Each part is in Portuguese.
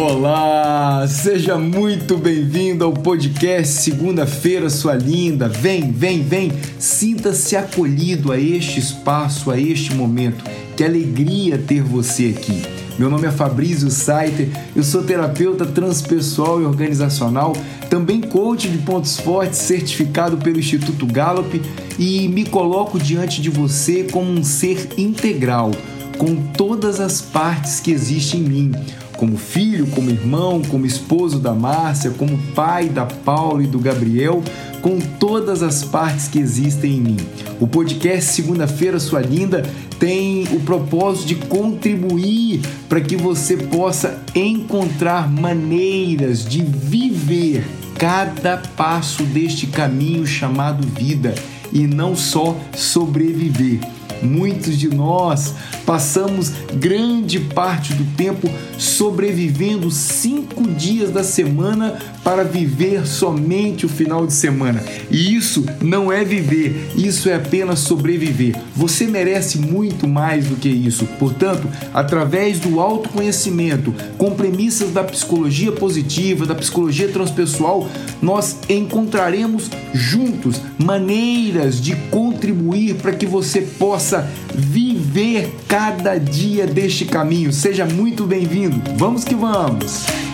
Olá, seja muito bem-vindo ao podcast Segunda-feira, sua linda. Vem, vem, vem, sinta-se acolhido a este espaço, a este momento. Que alegria ter você aqui. Meu nome é Fabrício Saiter, eu sou terapeuta transpessoal e organizacional, também coach de pontos fortes certificado pelo Instituto Gallup e me coloco diante de você como um ser integral, com todas as partes que existem em mim como filho, como irmão, como esposo da Márcia, como pai da Paula e do Gabriel, com todas as partes que existem em mim. O podcast Segunda-feira Sua Linda tem o propósito de contribuir para que você possa encontrar maneiras de viver cada passo deste caminho chamado vida e não só sobreviver. Muitos de nós passamos grande parte do tempo sobrevivendo cinco dias da semana para viver somente o final de semana. E isso não é viver, isso é apenas sobreviver. Você merece muito mais do que isso. Portanto, através do autoconhecimento, com premissas da psicologia positiva, da psicologia transpessoal, nós encontraremos juntos maneiras de contribuir para que você possa viver cada dia deste caminho. Seja muito bem-vindo. Vamos que vamos!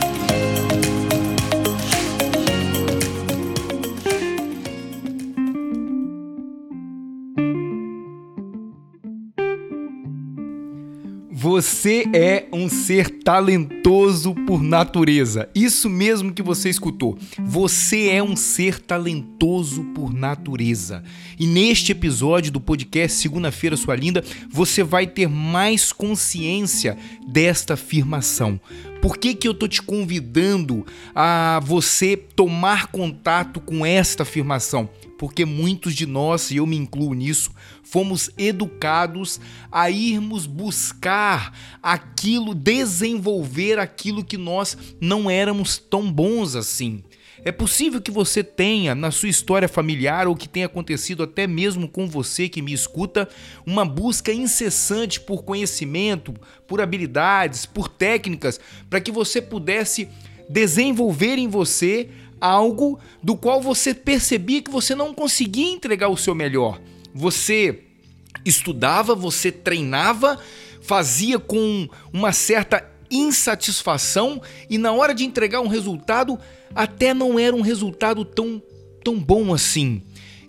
Você é um ser talentoso por natureza. Isso mesmo que você escutou. Você é um ser talentoso por natureza. E neste episódio do podcast Segunda-feira Sua Linda, você vai ter mais consciência desta afirmação. Por que, que eu tô te convidando a você tomar contato com esta afirmação? Porque muitos de nós, e eu me incluo nisso, fomos educados a irmos buscar aquilo, desenvolver aquilo que nós não éramos tão bons assim. É possível que você tenha na sua história familiar ou que tenha acontecido até mesmo com você que me escuta, uma busca incessante por conhecimento, por habilidades, por técnicas, para que você pudesse desenvolver em você algo do qual você percebia que você não conseguia entregar o seu melhor. Você estudava, você treinava, fazia com uma certa insatisfação e na hora de entregar um resultado até não era um resultado tão, tão bom assim.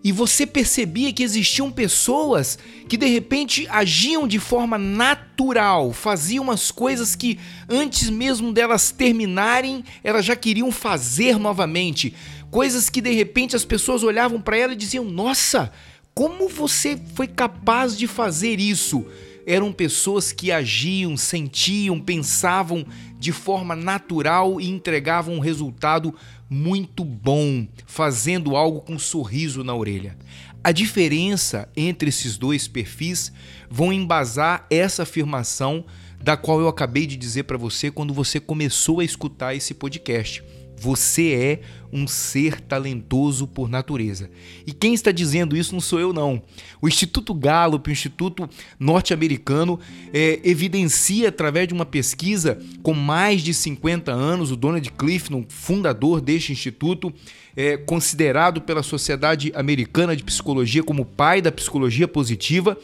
E você percebia que existiam pessoas que de repente agiam de forma natural, faziam as coisas que antes mesmo delas terminarem, elas já queriam fazer novamente. Coisas que de repente as pessoas olhavam para ela e diziam: Nossa, como você foi capaz de fazer isso? eram pessoas que agiam, sentiam, pensavam de forma natural e entregavam um resultado muito bom, fazendo algo com um sorriso na orelha. A diferença entre esses dois perfis vão embasar essa afirmação da qual eu acabei de dizer para você quando você começou a escutar esse podcast. Você é um ser talentoso por natureza. E quem está dizendo isso não sou eu, não. O Instituto Gallup, o Instituto norte-americano, é, evidencia através de uma pesquisa com mais de 50 anos, o Donald Clifton, fundador deste instituto, é considerado pela Sociedade Americana de Psicologia como pai da psicologia positiva,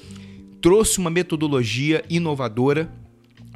trouxe uma metodologia inovadora.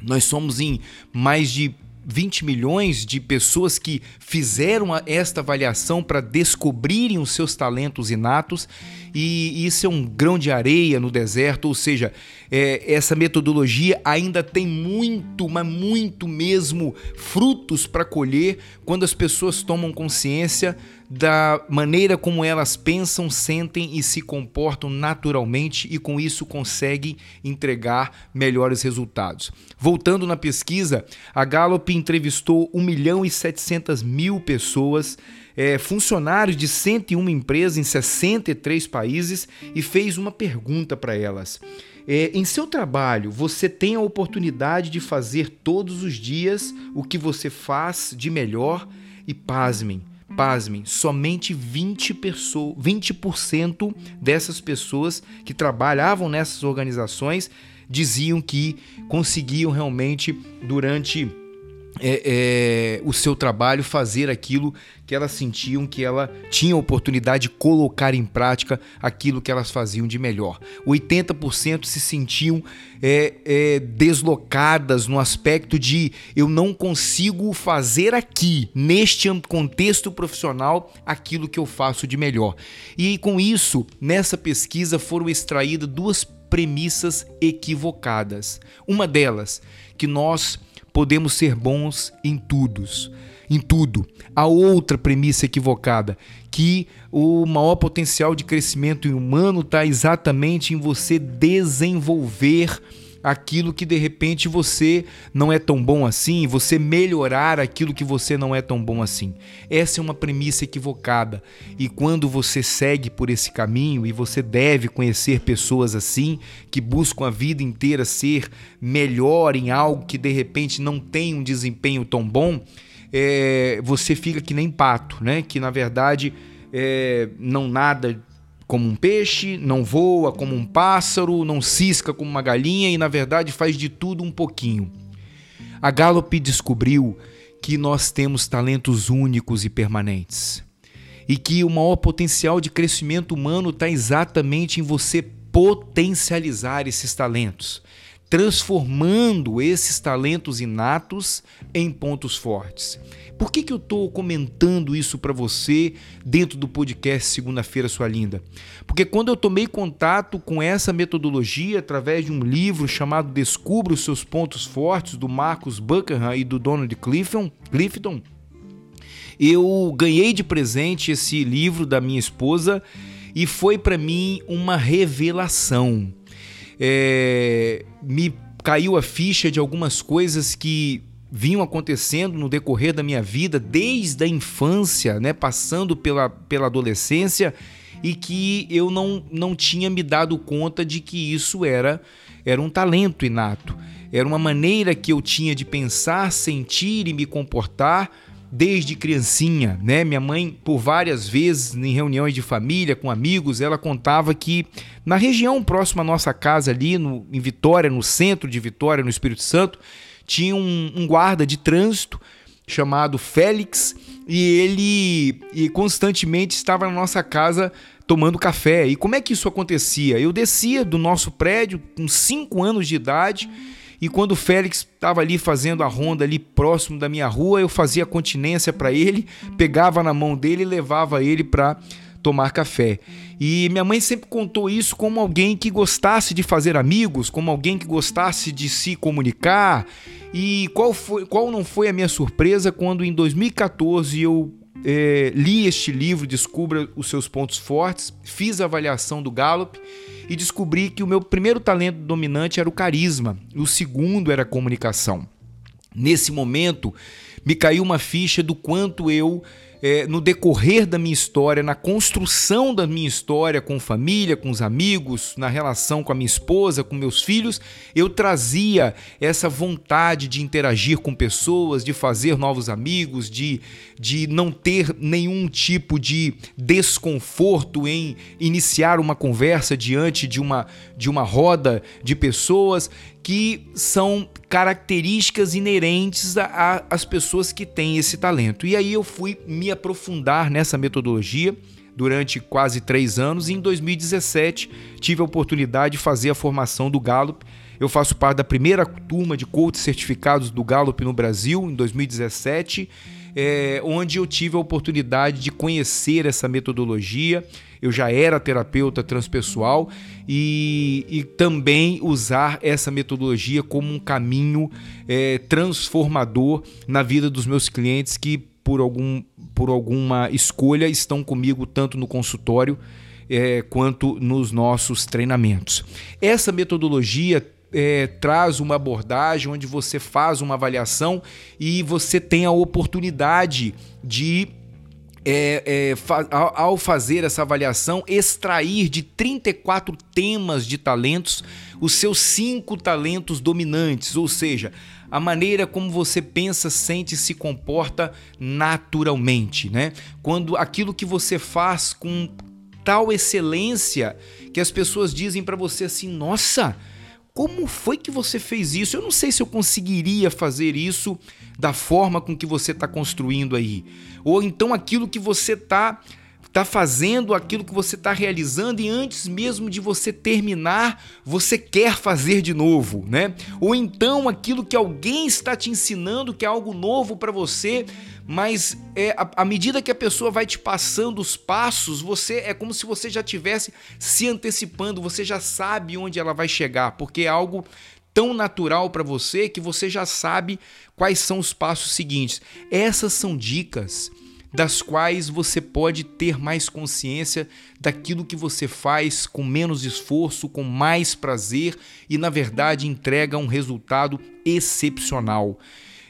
Nós somos em mais de 20 milhões de pessoas que fizeram esta avaliação para descobrirem os seus talentos inatos, e isso é um grão de areia no deserto, ou seja, é, essa metodologia ainda tem muito, mas muito mesmo frutos para colher quando as pessoas tomam consciência da maneira como elas pensam, sentem e se comportam naturalmente e com isso conseguem entregar melhores resultados. Voltando na pesquisa, a Gallup entrevistou 1 milhão e 700 mil pessoas, é, funcionários de 101 empresas em 63 países e fez uma pergunta para elas. É, em seu trabalho, você tem a oportunidade de fazer todos os dias o que você faz de melhor e pasmem Pasmem, somente 20%, pessoa, 20 dessas pessoas que trabalhavam nessas organizações diziam que conseguiam realmente, durante é, é, o seu trabalho, fazer aquilo que elas sentiam que ela tinha oportunidade de colocar em prática aquilo que elas faziam de melhor. 80% se sentiam é, é, deslocadas no aspecto de eu não consigo fazer aqui, neste contexto profissional, aquilo que eu faço de melhor. E com isso, nessa pesquisa foram extraídas duas premissas equivocadas. Uma delas, que nós podemos ser bons em todos, em tudo. A outra premissa equivocada, que o maior potencial de crescimento humano está exatamente em você desenvolver aquilo que de repente você não é tão bom assim, você melhorar aquilo que você não é tão bom assim. Essa é uma premissa equivocada. E quando você segue por esse caminho, e você deve conhecer pessoas assim, que buscam a vida inteira ser melhor em algo que de repente não tem um desempenho tão bom, é, você fica que nem pato, né? Que na verdade é, não nada como um peixe, não voa como um pássaro, não cisca como uma galinha e, na verdade, faz de tudo um pouquinho. A Gallup descobriu que nós temos talentos únicos e permanentes e que o maior potencial de crescimento humano está exatamente em você potencializar esses talentos transformando esses talentos inatos em pontos fortes. Por que, que eu estou comentando isso para você dentro do podcast Segunda-feira, sua linda? Porque quando eu tomei contato com essa metodologia através de um livro chamado Descubra os Seus Pontos Fortes, do Marcus Buckingham e do Donald Clifton, Clifton eu ganhei de presente esse livro da minha esposa e foi para mim uma revelação é, me caiu a ficha de algumas coisas que vinham acontecendo no decorrer da minha vida, desde a infância, né, passando pela, pela adolescência, e que eu não, não tinha me dado conta de que isso era, era um talento inato. Era uma maneira que eu tinha de pensar, sentir e me comportar desde criancinha, né? Minha mãe, por várias vezes em reuniões de família, com amigos, ela contava que na região próxima à nossa casa ali, no, em Vitória, no centro de Vitória, no Espírito Santo, tinha um, um guarda de trânsito chamado Félix e ele e constantemente estava na nossa casa tomando café. E como é que isso acontecia? Eu descia do nosso prédio com 5 anos de idade e quando o Félix estava ali fazendo a ronda ali próximo da minha rua, eu fazia continência para ele, pegava na mão dele e levava ele para tomar café. E minha mãe sempre contou isso como alguém que gostasse de fazer amigos, como alguém que gostasse de se comunicar. E qual, foi, qual não foi a minha surpresa quando em 2014 eu é, li este livro, Descubra os Seus Pontos Fortes, fiz a avaliação do Gallup e descobri que o meu primeiro talento dominante era o carisma, e o segundo era a comunicação. Nesse momento, me caiu uma ficha do quanto eu é, no decorrer da minha história, na construção da minha história com família, com os amigos, na relação com a minha esposa, com meus filhos, eu trazia essa vontade de interagir com pessoas, de fazer novos amigos, de, de não ter nenhum tipo de desconforto em iniciar uma conversa diante de uma, de uma roda de pessoas que são características inerentes às pessoas que têm esse talento. E aí eu fui me aprofundar nessa metodologia durante quase três anos e em 2017 tive a oportunidade de fazer a formação do Gallup. Eu faço parte da primeira turma de coaches certificados do Gallup no Brasil em 2017 é, onde eu tive a oportunidade de conhecer essa metodologia. Eu já era terapeuta transpessoal e, e também usar essa metodologia como um caminho é, transformador na vida dos meus clientes que, por, algum, por alguma escolha, estão comigo tanto no consultório é, quanto nos nossos treinamentos. Essa metodologia é, traz uma abordagem onde você faz uma avaliação e você tem a oportunidade de é, é, fa ao fazer essa avaliação, extrair de 34 temas de talentos os seus cinco talentos dominantes, ou seja, a maneira como você pensa, sente e se comporta naturalmente, né? Quando aquilo que você faz com tal excelência que as pessoas dizem para você assim: "Nossa, como foi que você fez isso? Eu não sei se eu conseguiria fazer isso da forma com que você está construindo aí. Ou então aquilo que você está tá fazendo, aquilo que você está realizando e antes mesmo de você terminar, você quer fazer de novo, né? Ou então aquilo que alguém está te ensinando, que é algo novo para você, mas é, à medida que a pessoa vai te passando os passos, você é como se você já tivesse se antecipando, você já sabe onde ela vai chegar, porque é algo tão natural para você que você já sabe quais são os passos seguintes. Essas são dicas das quais você pode ter mais consciência daquilo que você faz com menos esforço, com mais prazer e, na verdade, entrega um resultado excepcional.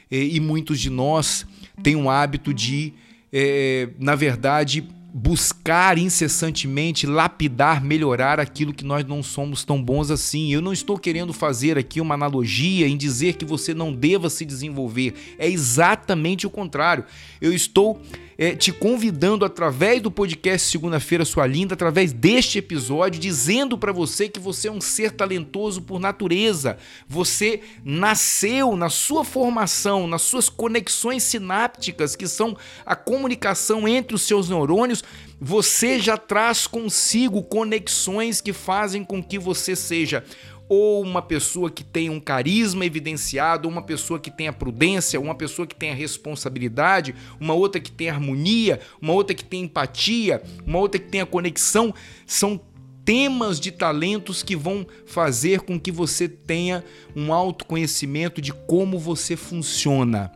E, muitos de nós tem um hábito de, é, na verdade, buscar incessantemente lapidar, melhorar aquilo que nós não somos tão bons assim. Eu não estou querendo fazer aqui uma analogia em dizer que você não deva se desenvolver. É exatamente o contrário. Eu estou é, te convidando através do podcast Segunda-feira Sua Linda, através deste episódio, dizendo para você que você é um ser talentoso por natureza. Você nasceu na sua formação, nas suas conexões sinápticas, que são a comunicação entre os seus neurônios, você já traz consigo conexões que fazem com que você seja ou uma pessoa que tem um carisma evidenciado, uma pessoa que tem a prudência, uma pessoa que tem a responsabilidade, uma outra que tem harmonia, uma outra que tem empatia, uma outra que tem a conexão, são temas de talentos que vão fazer com que você tenha um autoconhecimento de como você funciona.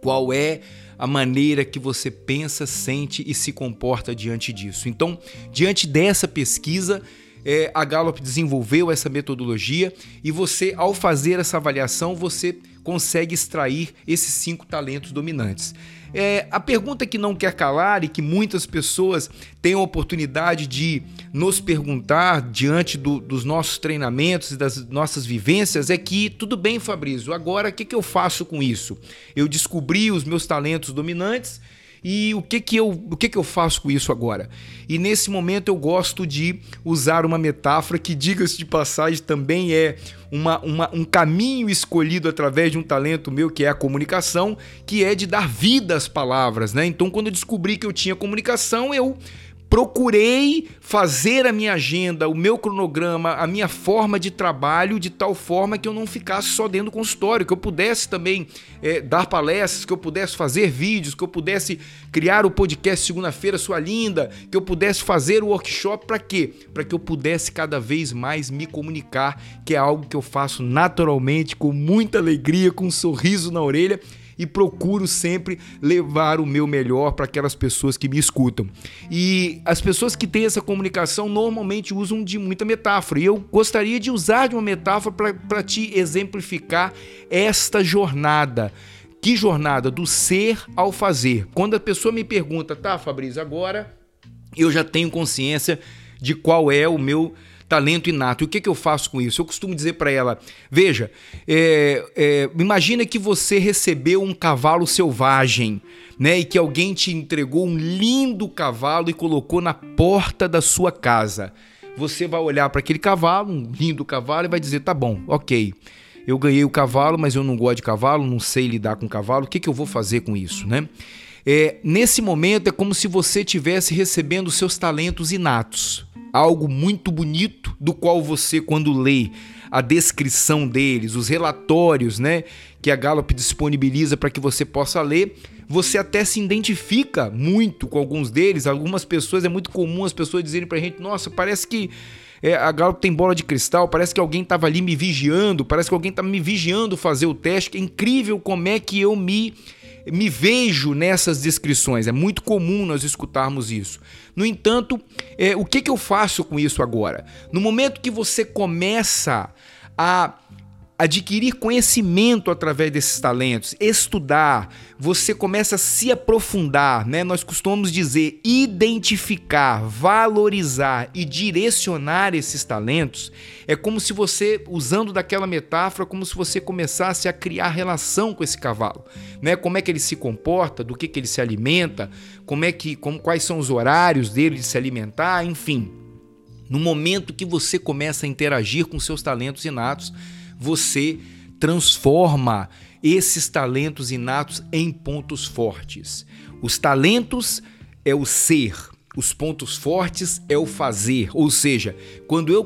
Qual é a maneira que você pensa, sente e se comporta diante disso. Então, diante dessa pesquisa, é, a Gallup desenvolveu essa metodologia e você, ao fazer essa avaliação, você consegue extrair esses cinco talentos dominantes. É, a pergunta que não quer calar e que muitas pessoas têm a oportunidade de nos perguntar diante do, dos nossos treinamentos e das nossas vivências é que, tudo bem, Fabrício, agora o que, que eu faço com isso? Eu descobri os meus talentos dominantes e o que que eu, o que que eu faço com isso agora? E nesse momento eu gosto de usar uma metáfora que, diga-se de passagem, também é uma, uma, um caminho escolhido através de um talento meu, que é a comunicação, que é de dar vida às palavras, né? Então, quando eu descobri que eu tinha comunicação, eu procurei fazer a minha agenda, o meu cronograma, a minha forma de trabalho de tal forma que eu não ficasse só dentro do consultório, que eu pudesse também é, dar palestras, que eu pudesse fazer vídeos, que eu pudesse criar o podcast segunda-feira sua linda, que eu pudesse fazer o workshop para quê? Para que eu pudesse cada vez mais me comunicar, que é algo que eu faço naturalmente, com muita alegria, com um sorriso na orelha e procuro sempre levar o meu melhor para aquelas pessoas que me escutam. E as pessoas que têm essa comunicação normalmente usam de muita metáfora. E eu gostaria de usar de uma metáfora para te exemplificar esta jornada. Que jornada? Do ser ao fazer. Quando a pessoa me pergunta, tá, Fabrício, agora eu já tenho consciência de qual é o meu talento inato. E o que, que eu faço com isso? Eu costumo dizer para ela: veja, é, é, imagina que você recebeu um cavalo selvagem. Né, e que alguém te entregou um lindo cavalo e colocou na porta da sua casa. Você vai olhar para aquele cavalo, um lindo cavalo, e vai dizer: tá bom, ok. Eu ganhei o cavalo, mas eu não gosto de cavalo, não sei lidar com cavalo. O que, que eu vou fazer com isso, né? É, nesse momento é como se você estivesse recebendo seus talentos inatos algo muito bonito do qual você, quando lê a descrição deles, os relatórios, né, que a Gallup disponibiliza para que você possa ler, você até se identifica muito com alguns deles. Algumas pessoas, é muito comum as pessoas dizerem para a gente: nossa, parece que é, a Gallup tem bola de cristal, parece que alguém estava ali me vigiando, parece que alguém estava me vigiando fazer o teste. É incrível como é que eu me me vejo nessas descrições. É muito comum nós escutarmos isso. No entanto, é, o que, que eu faço com isso agora? No momento que você começa a adquirir conhecimento através desses talentos, estudar, você começa a se aprofundar, né? Nós costumamos dizer identificar, valorizar e direcionar esses talentos. É como se você, usando daquela metáfora, como se você começasse a criar relação com esse cavalo, né? Como é que ele se comporta, do que, que ele se alimenta, como é que, como, quais são os horários dele de se alimentar, enfim. No momento que você começa a interagir com seus talentos inatos, você transforma esses talentos inatos em pontos fortes. Os talentos é o ser, os pontos fortes é o fazer, ou seja, quando eu,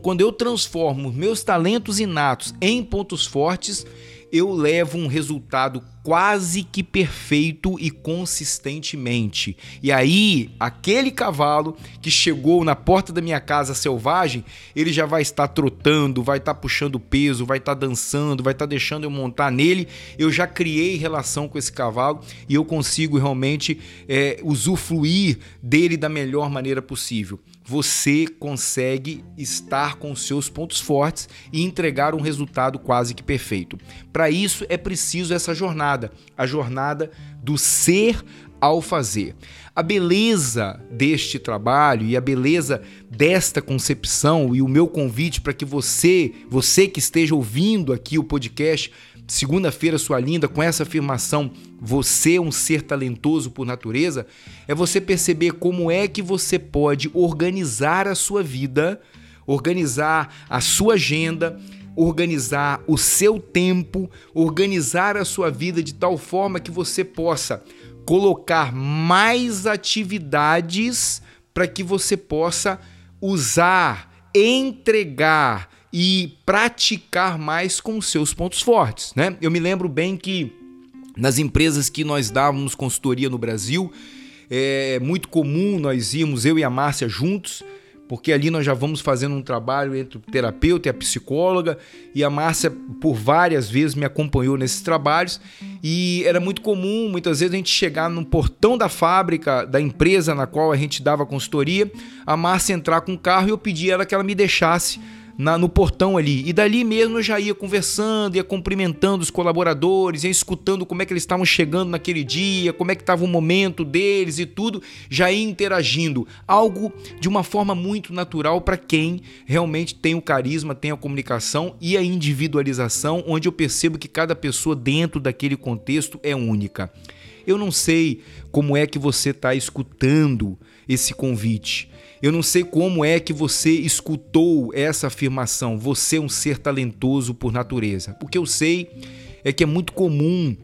quando eu transformo meus talentos inatos em pontos fortes, eu levo um resultado quase que perfeito e consistentemente. E aí, aquele cavalo que chegou na porta da minha casa selvagem, ele já vai estar trotando, vai estar puxando peso, vai estar dançando, vai estar deixando eu montar nele. Eu já criei relação com esse cavalo e eu consigo realmente é, usufruir dele da melhor maneira possível você consegue estar com seus pontos fortes e entregar um resultado quase que perfeito. Para isso é preciso essa jornada, a jornada do ser ao fazer. A beleza deste trabalho e a beleza desta concepção e o meu convite para que você, você que esteja ouvindo aqui o podcast, segunda-feira sua linda, com essa afirmação, você é um ser talentoso por natureza, é você perceber como é que você pode organizar a sua vida, organizar a sua agenda, organizar o seu tempo, organizar a sua vida de tal forma que você possa colocar mais atividades para que você possa usar, entregar e praticar mais com os seus pontos fortes, né? Eu me lembro bem que nas empresas que nós dávamos consultoria no Brasil, é muito comum nós irmos, eu e a Márcia juntos, porque ali nós já vamos fazendo um trabalho entre o terapeuta e a psicóloga, e a Márcia por várias vezes me acompanhou nesses trabalhos, e era muito comum, muitas vezes, a gente chegar no portão da fábrica, da empresa na qual a gente dava consultoria, a Márcia entrar com o carro e eu pedia ela que ela me deixasse na, no portão ali. E dali mesmo eu já ia conversando, ia cumprimentando os colaboradores, ia escutando como é que eles estavam chegando naquele dia, como é que estava o momento deles e tudo, já ia interagindo. Algo de uma forma muito natural para quem realmente tem o carisma, tem a comunicação e a individualização, onde eu percebo que cada pessoa dentro daquele contexto é única. Eu não sei como é que você está escutando esse convite. Eu não sei como é que você escutou essa afirmação. Você é um ser talentoso por natureza. O que eu sei é que é muito comum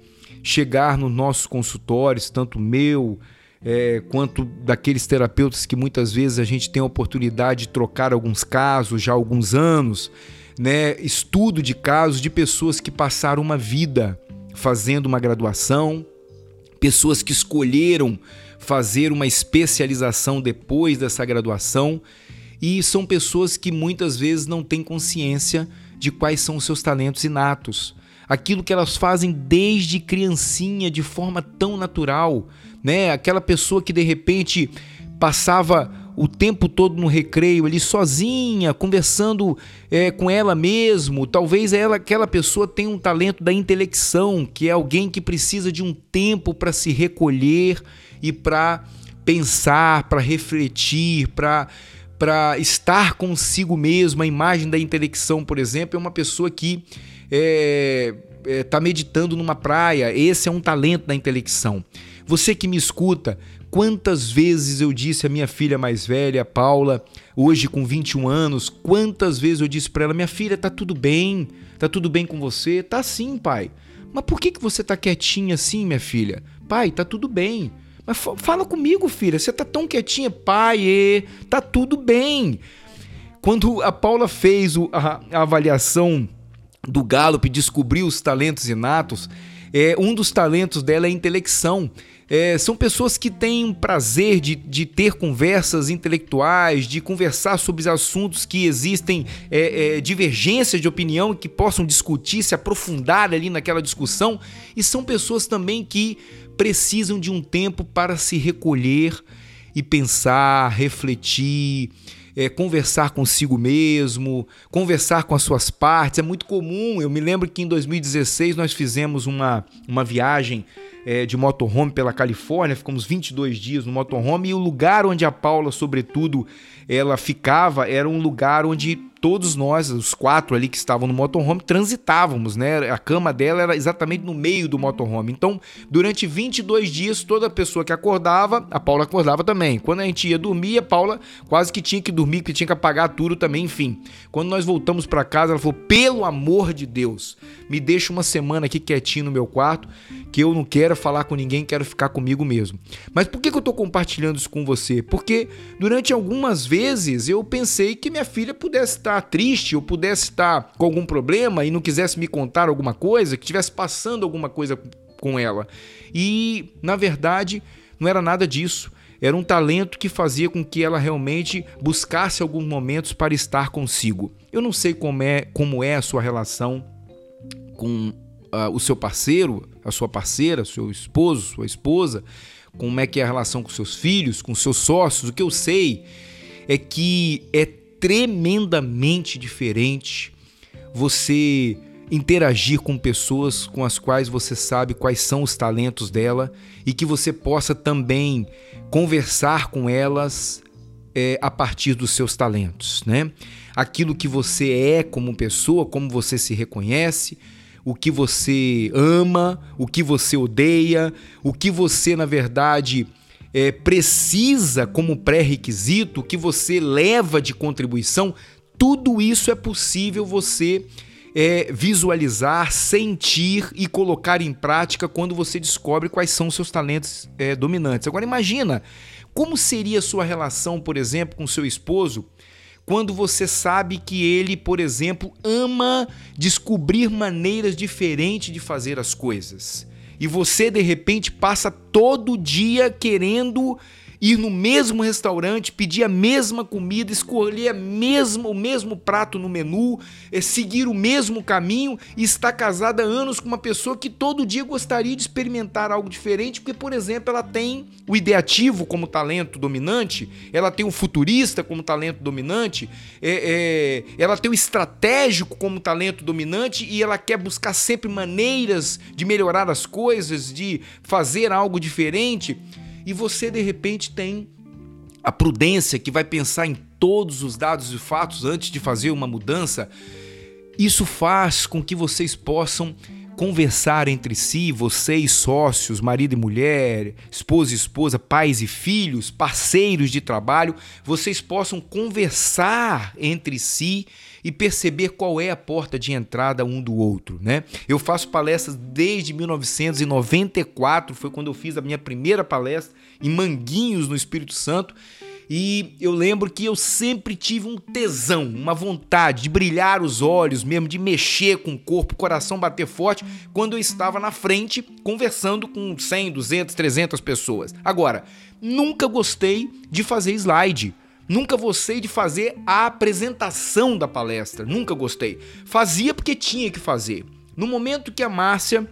chegar nos nossos consultórios, tanto meu é, quanto daqueles terapeutas que muitas vezes a gente tem a oportunidade de trocar alguns casos já há alguns anos, né? Estudo de casos de pessoas que passaram uma vida fazendo uma graduação, pessoas que escolheram fazer uma especialização depois dessa graduação e são pessoas que muitas vezes não têm consciência de quais são os seus talentos inatos. Aquilo que elas fazem desde criancinha de forma tão natural, né? Aquela pessoa que de repente passava o tempo todo no recreio ali sozinha, conversando é, com ela mesmo. Talvez ela, aquela pessoa tenha um talento da intelecção, que é alguém que precisa de um tempo para se recolher e para pensar, para refletir, para para estar consigo mesmo. A imagem da intelecção, por exemplo, é uma pessoa que está é, é, tá meditando numa praia. Esse é um talento da intelecção. Você que me escuta, quantas vezes eu disse à minha filha mais velha, Paula, hoje com 21 anos, quantas vezes eu disse para ela: "Minha filha, tá tudo bem? Tá tudo bem com você?" "Tá sim, pai." "Mas por que que você tá quietinha assim, minha filha?" "Pai, tá tudo bem." Mas fala comigo, filha. Você tá tão quietinha, pai. E, tá tudo bem. Quando a Paula fez a, avaliação do Gallup, descobriu os talentos inatos, é, um dos talentos dela é a intelecção. É, são pessoas que têm prazer de, de ter conversas intelectuais, de conversar sobre os assuntos que existem é, é, divergências de opinião, que possam discutir, se aprofundar ali naquela discussão. E são pessoas também que precisam de um tempo para se recolher e pensar, refletir, é, conversar consigo mesmo, conversar com as suas partes. É muito comum. Eu me lembro que em 2016 nós fizemos uma, uma viagem é, de motorhome pela Califórnia, ficamos 22 dias no motorhome e o lugar onde a Paula, sobretudo, ela ficava era um lugar onde todos nós, os quatro ali que estavam no motorhome, transitávamos, né? A cama dela era exatamente no meio do motorhome. Então, durante 22 dias, toda pessoa que acordava, a Paula acordava também. Quando a gente ia dormir, a Paula quase que tinha que dormir, que tinha que apagar tudo também, enfim. Quando nós voltamos para casa, ela falou: "Pelo amor de Deus, me deixa uma semana aqui quietinho no meu quarto, que eu não quero falar com ninguém, quero ficar comigo mesmo". Mas por que, que eu tô compartilhando isso com você? Porque durante algumas vezes eu pensei que minha filha pudesse estar triste ou pudesse estar com algum problema e não quisesse me contar alguma coisa, que estivesse passando alguma coisa com ela. E, na verdade, não era nada disso. Era um talento que fazia com que ela realmente buscasse alguns momentos para estar consigo. Eu não sei como é, como é a sua relação com uh, o seu parceiro, a sua parceira, seu esposo, sua esposa, como é que é a relação com seus filhos, com seus sócios. O que eu sei é que é tremendamente diferente você interagir com pessoas com as quais você sabe quais são os talentos dela e que você possa também conversar com elas é, a partir dos seus talentos, né? Aquilo que você é como pessoa, como você se reconhece, o que você ama, o que você odeia, o que você, na verdade, é, precisa como pré-requisito, que você leva de contribuição, tudo isso é possível você é, visualizar, sentir e colocar em prática quando você descobre quais são seus talentos é, dominantes. Agora imagina como seria a sua relação, por exemplo, com seu esposo quando você sabe que ele, por exemplo, ama descobrir maneiras diferentes de fazer as coisas. E você de repente passa todo dia querendo ir no mesmo restaurante, pedir a mesma comida, escolher a mesma, o mesmo prato no menu, é, seguir o mesmo caminho e estar casada há anos com uma pessoa que todo dia gostaria de experimentar algo diferente, porque, por exemplo, ela tem o ideativo como talento dominante, ela tem o futurista como talento dominante, é, é, ela tem o estratégico como talento dominante e ela quer buscar sempre maneiras de melhorar as coisas, de fazer algo diferente e você de repente tem a prudência que vai pensar em todos os dados e fatos antes de fazer uma mudança, isso faz com que vocês possam conversar entre si, vocês sócios, marido e mulher, esposa e esposa, pais e filhos, parceiros de trabalho, vocês possam conversar entre si e perceber qual é a porta de entrada um do outro, né? Eu faço palestras desde 1994, foi quando eu fiz a minha primeira palestra em Manguinhos, no Espírito Santo. E eu lembro que eu sempre tive um tesão, uma vontade de brilhar os olhos mesmo, de mexer com o corpo, o coração bater forte, quando eu estava na frente conversando com 100, 200, 300 pessoas. Agora, nunca gostei de fazer slide. Nunca gostei de fazer a apresentação da palestra, nunca gostei. Fazia porque tinha que fazer. No momento que a Márcia,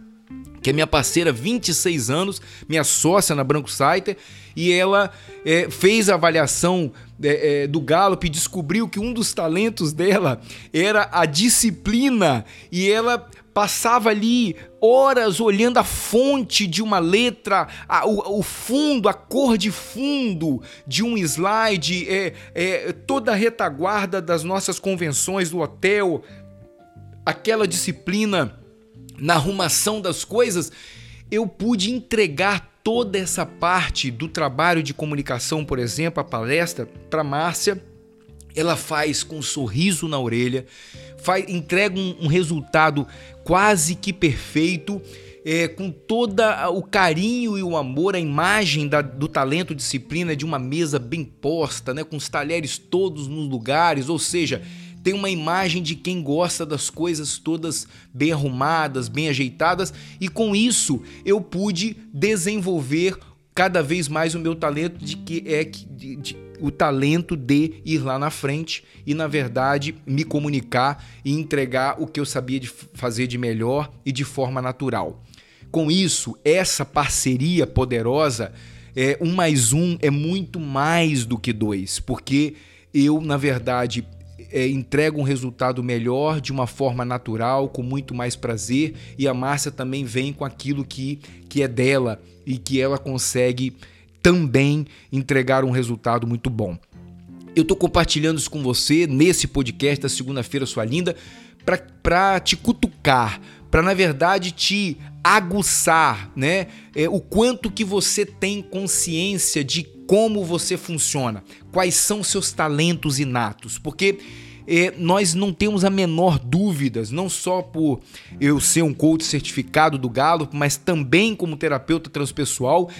que é minha parceira 26 anos, minha sócia na Branco Saiter, e ela é, fez a avaliação é, é, do Gallup e descobriu que um dos talentos dela era a disciplina e ela passava ali horas olhando a fonte de uma letra, a, o, o, fundo, a cor de fundo de um slide, é, é, toda a retaguarda das nossas convenções do hotel, aquela disciplina na arrumação das coisas, eu pude entregar toda essa parte do trabalho de comunicação, por exemplo, a palestra para Márcia. Ela faz com um sorriso na orelha, faz, entrega um, um resultado quase que perfeito, é, com todo o carinho e o amor, a imagem da, do talento disciplina de uma mesa bem posta, né, com os talheres todos nos lugares, ou seja, tem uma imagem de quem gosta das coisas todas bem arrumadas, bem ajeitadas, e com isso eu pude desenvolver cada vez mais o meu talento de que é de, de, o talento de ir lá na frente e na verdade me comunicar e entregar o que eu sabia de fazer de melhor e de forma natural. Com isso, essa parceria poderosa, é, um mais um é muito mais do que dois, porque eu, na verdade, é, entrega um resultado melhor de uma forma natural, com muito mais prazer, e a Márcia também vem com aquilo que, que é dela e que ela consegue também entregar um resultado muito bom. eu tô compartilhando isso com você nesse podcast da segunda-feira, sua linda, para te cutucar, para na verdade te aguçar, né? É, o quanto que você tem consciência de como você funciona, quais são seus talentos inatos, porque é, nós não temos a menor dúvidas, não só por eu ser um coach certificado do Gallup, mas também como terapeuta transpessoal,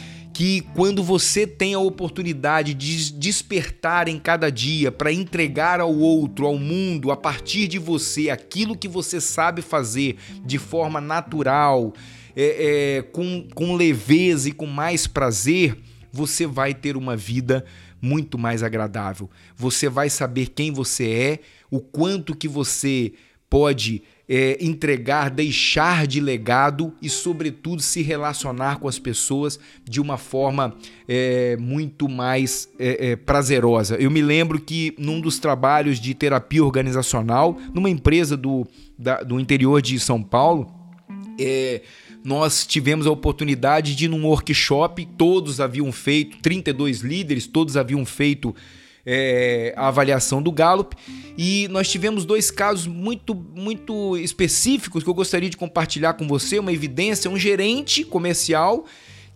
que quando você tem a oportunidade de despertar em cada dia para entregar ao outro, ao mundo, a partir de você, aquilo que você sabe fazer de forma natural, é, é, com, com leveza e com mais prazer, você vai ter uma vida muito mais agradável. Você vai saber quem você é, o quanto que você pode é, entregar, deixar de legado e, sobretudo, se relacionar com as pessoas de uma forma é, muito mais é, é, prazerosa. Eu me lembro que num dos trabalhos de terapia organizacional, numa empresa do, da, do interior de São Paulo, é, nós tivemos a oportunidade de num workshop, todos haviam feito, 32 líderes, todos haviam feito é, a avaliação do Gallup. E nós tivemos dois casos muito, muito específicos que eu gostaria de compartilhar com você, uma evidência, um gerente comercial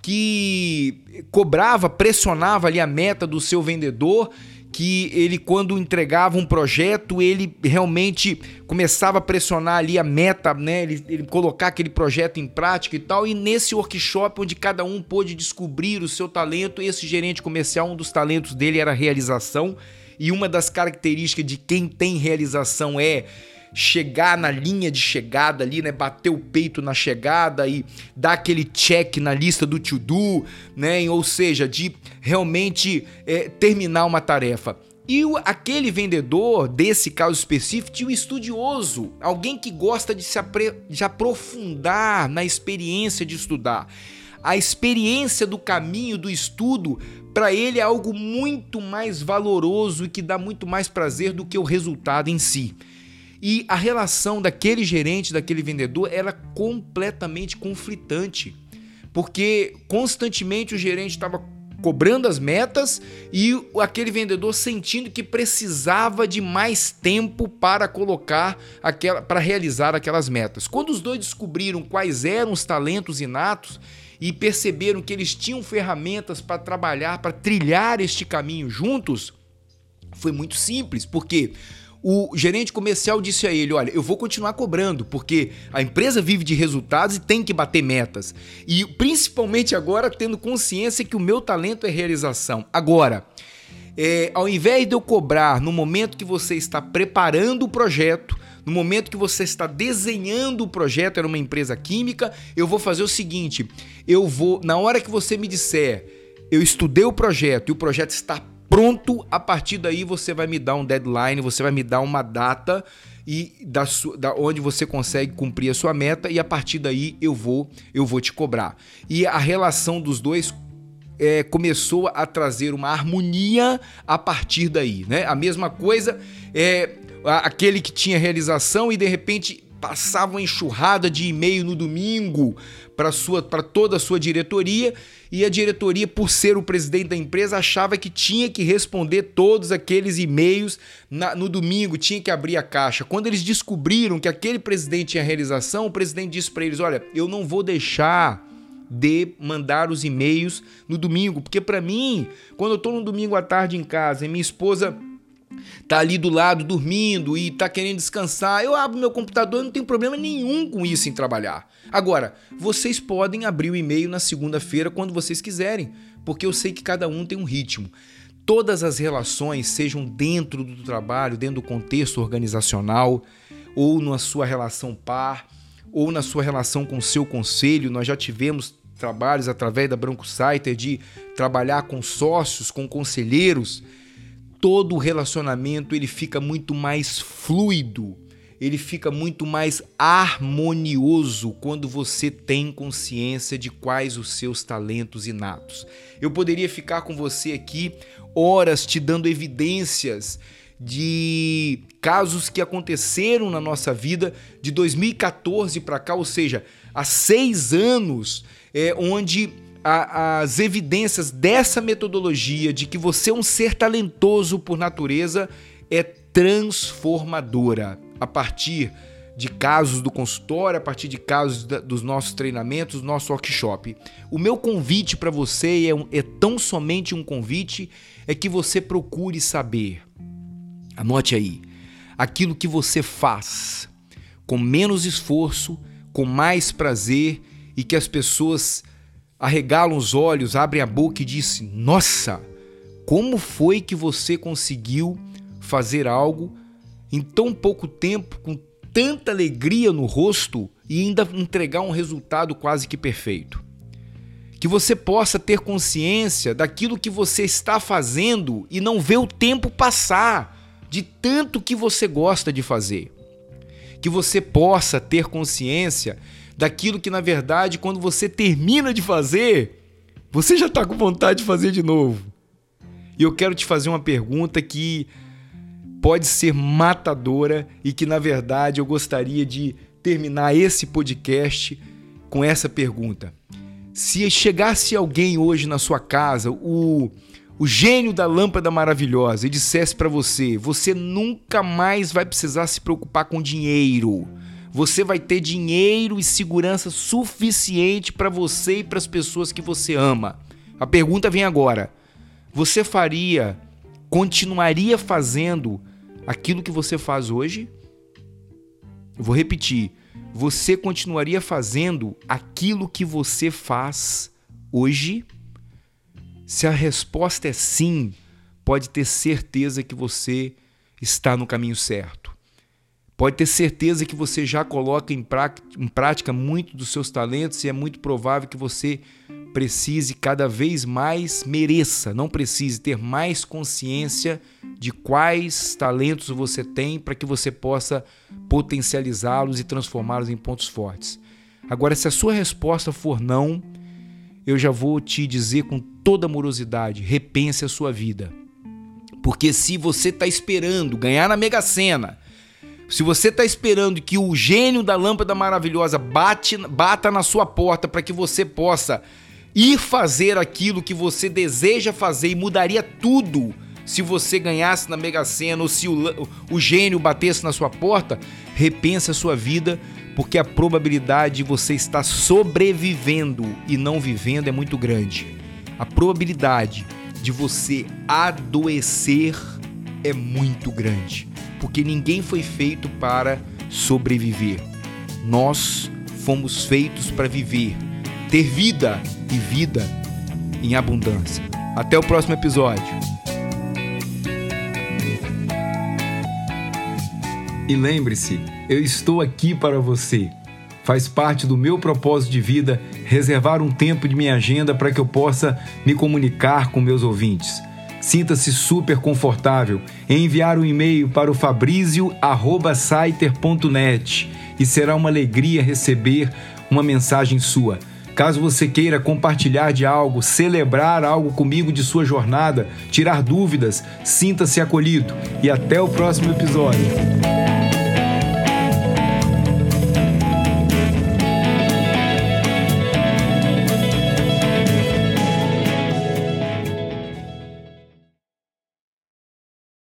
que cobrava, pressionava ali a meta do seu vendedor que ele, quando entregava um projeto, ele realmente começava a pressionar ali a meta, né? Ele, ele, colocar aquele projeto em prática e tal. E nesse workshop, onde cada um pôde descobrir o seu talento, esse gerente comercial, um dos talentos dele era realização. E uma das características de quem tem realização é chegar na linha de chegada ali, né? Bater o peito na chegada e dar aquele check na lista do to-do, né? Ou seja, de realmente é, terminar uma tarefa. E o, aquele vendedor, desse caso específico, tinha um estudioso, alguém que gosta de se apre, de aprofundar na experiência de estudar. A experiência do caminho do estudo, para ele é algo muito mais valoroso e que dá muito mais prazer do que o resultado em si. E a relação daquele gerente, daquele vendedor, era completamente conflitante. Porque constantemente o gerente estava cobrando as metas e aquele vendedor sentindo que precisava de mais tempo para colocar aquela para realizar aquelas metas. Quando os dois descobriram quais eram os talentos inatos e perceberam que eles tinham ferramentas para trabalhar, para trilhar este caminho juntos, foi muito simples, porque o gerente comercial disse a ele: Olha, eu vou continuar cobrando, porque a empresa vive de resultados e tem que bater metas. E principalmente agora, tendo consciência que o meu talento é realização. Agora, é, ao invés de eu cobrar no momento que você está preparando o projeto, no momento que você está desenhando o projeto, era uma empresa química, eu vou fazer o seguinte: eu vou, na hora que você me disser, eu estudei o projeto e o projeto está pronto, a partir daí você vai me dar um deadline, você vai me dar uma data e da, da onde você consegue cumprir a sua meta e a partir daí eu vou eu vou te cobrar. E a relação dos dois é, começou a trazer uma harmonia a partir daí, né? A mesma coisa é aquele que tinha realização e de repente passava uma enxurrada de e-mail no domingo para sua para toda a sua diretoria e a diretoria por ser o presidente da empresa achava que tinha que responder todos aqueles e-mails no domingo tinha que abrir a caixa. Quando eles descobriram que aquele presidente tinha realização o presidente disse para eles olha eu não vou deixar de mandar os e-mails no domingo porque para mim quando eu estou no domingo à tarde em casa e minha esposa tá ali do lado dormindo e tá querendo descansar, eu abro meu computador não tenho problema nenhum com isso em trabalhar. Agora, vocês podem abrir o e-mail na segunda-feira quando vocês quiserem, porque eu sei que cada um tem um ritmo. Todas as relações, sejam dentro do trabalho, dentro do contexto organizacional, ou na sua relação par, ou na sua relação com o seu conselho, nós já tivemos trabalhos através da Branco Saiter de trabalhar com sócios, com conselheiros todo o relacionamento ele fica muito mais fluido, ele fica muito mais harmonioso quando você tem consciência de quais os seus talentos inatos. Eu poderia ficar com você aqui horas te dando evidências de casos que aconteceram na nossa vida de 2014 para cá, ou seja, há seis anos, é, onde a, as evidências dessa metodologia de que você é um ser talentoso por natureza é transformadora a partir de casos do consultório, a partir de casos da, dos nossos treinamentos, nosso workshop. O meu convite para você é, um, é tão somente um convite, é que você procure saber. Anote aí, aquilo que você faz com menos esforço, com mais prazer e que as pessoas arregalam os olhos, abrem a boca e dizem: Nossa, como foi que você conseguiu fazer algo em tão pouco tempo, com tanta alegria no rosto e ainda entregar um resultado quase que perfeito? Que você possa ter consciência daquilo que você está fazendo e não ver o tempo passar de tanto que você gosta de fazer. Que você possa ter consciência daquilo que, na verdade, quando você termina de fazer, você já está com vontade de fazer de novo. E eu quero te fazer uma pergunta que pode ser matadora e que, na verdade, eu gostaria de terminar esse podcast com essa pergunta. Se chegasse alguém hoje na sua casa, o, o gênio da lâmpada maravilhosa, e dissesse para você: você nunca mais vai precisar se preocupar com dinheiro você vai ter dinheiro e segurança suficiente para você e para as pessoas que você ama. A pergunta vem agora: você faria, continuaria fazendo aquilo que você faz hoje? Eu vou repetir. Você continuaria fazendo aquilo que você faz hoje? Se a resposta é sim, pode ter certeza que você está no caminho certo. Pode ter certeza que você já coloca em, prática muito dos seus talentos e é muito provável que você precise cada vez mais, mereça, não precise ter mais consciência de quais talentos você tem para que você possa potencializá-los e transformá-los em pontos fortes. Agora, se a sua resposta for não, eu já vou te dizer com toda amorosidade: repense a sua vida. Porque se você está esperando ganhar na Mega Sena, se você está esperando que o gênio da lâmpada maravilhosa bate, bata na sua porta para que você possa ir fazer aquilo que você deseja fazer e mudaria tudo se você ganhasse na Mega Sena ou se o, o gênio batesse na sua porta, repense a sua vida, porque a probabilidade de você estar sobrevivendo e não vivendo é muito grande. A probabilidade de você adoecer é muito grande porque ninguém foi feito para sobreviver. Nós fomos feitos para viver, ter vida e vida em abundância. Até o próximo episódio. E lembre-se, eu estou aqui para você. Faz parte do meu propósito de vida reservar um tempo de minha agenda para que eu possa me comunicar com meus ouvintes. Sinta-se super confortável em enviar um e-mail para o fabrizio@saiter.net e será uma alegria receber uma mensagem sua. Caso você queira compartilhar de algo, celebrar algo comigo de sua jornada, tirar dúvidas, sinta-se acolhido e até o próximo episódio.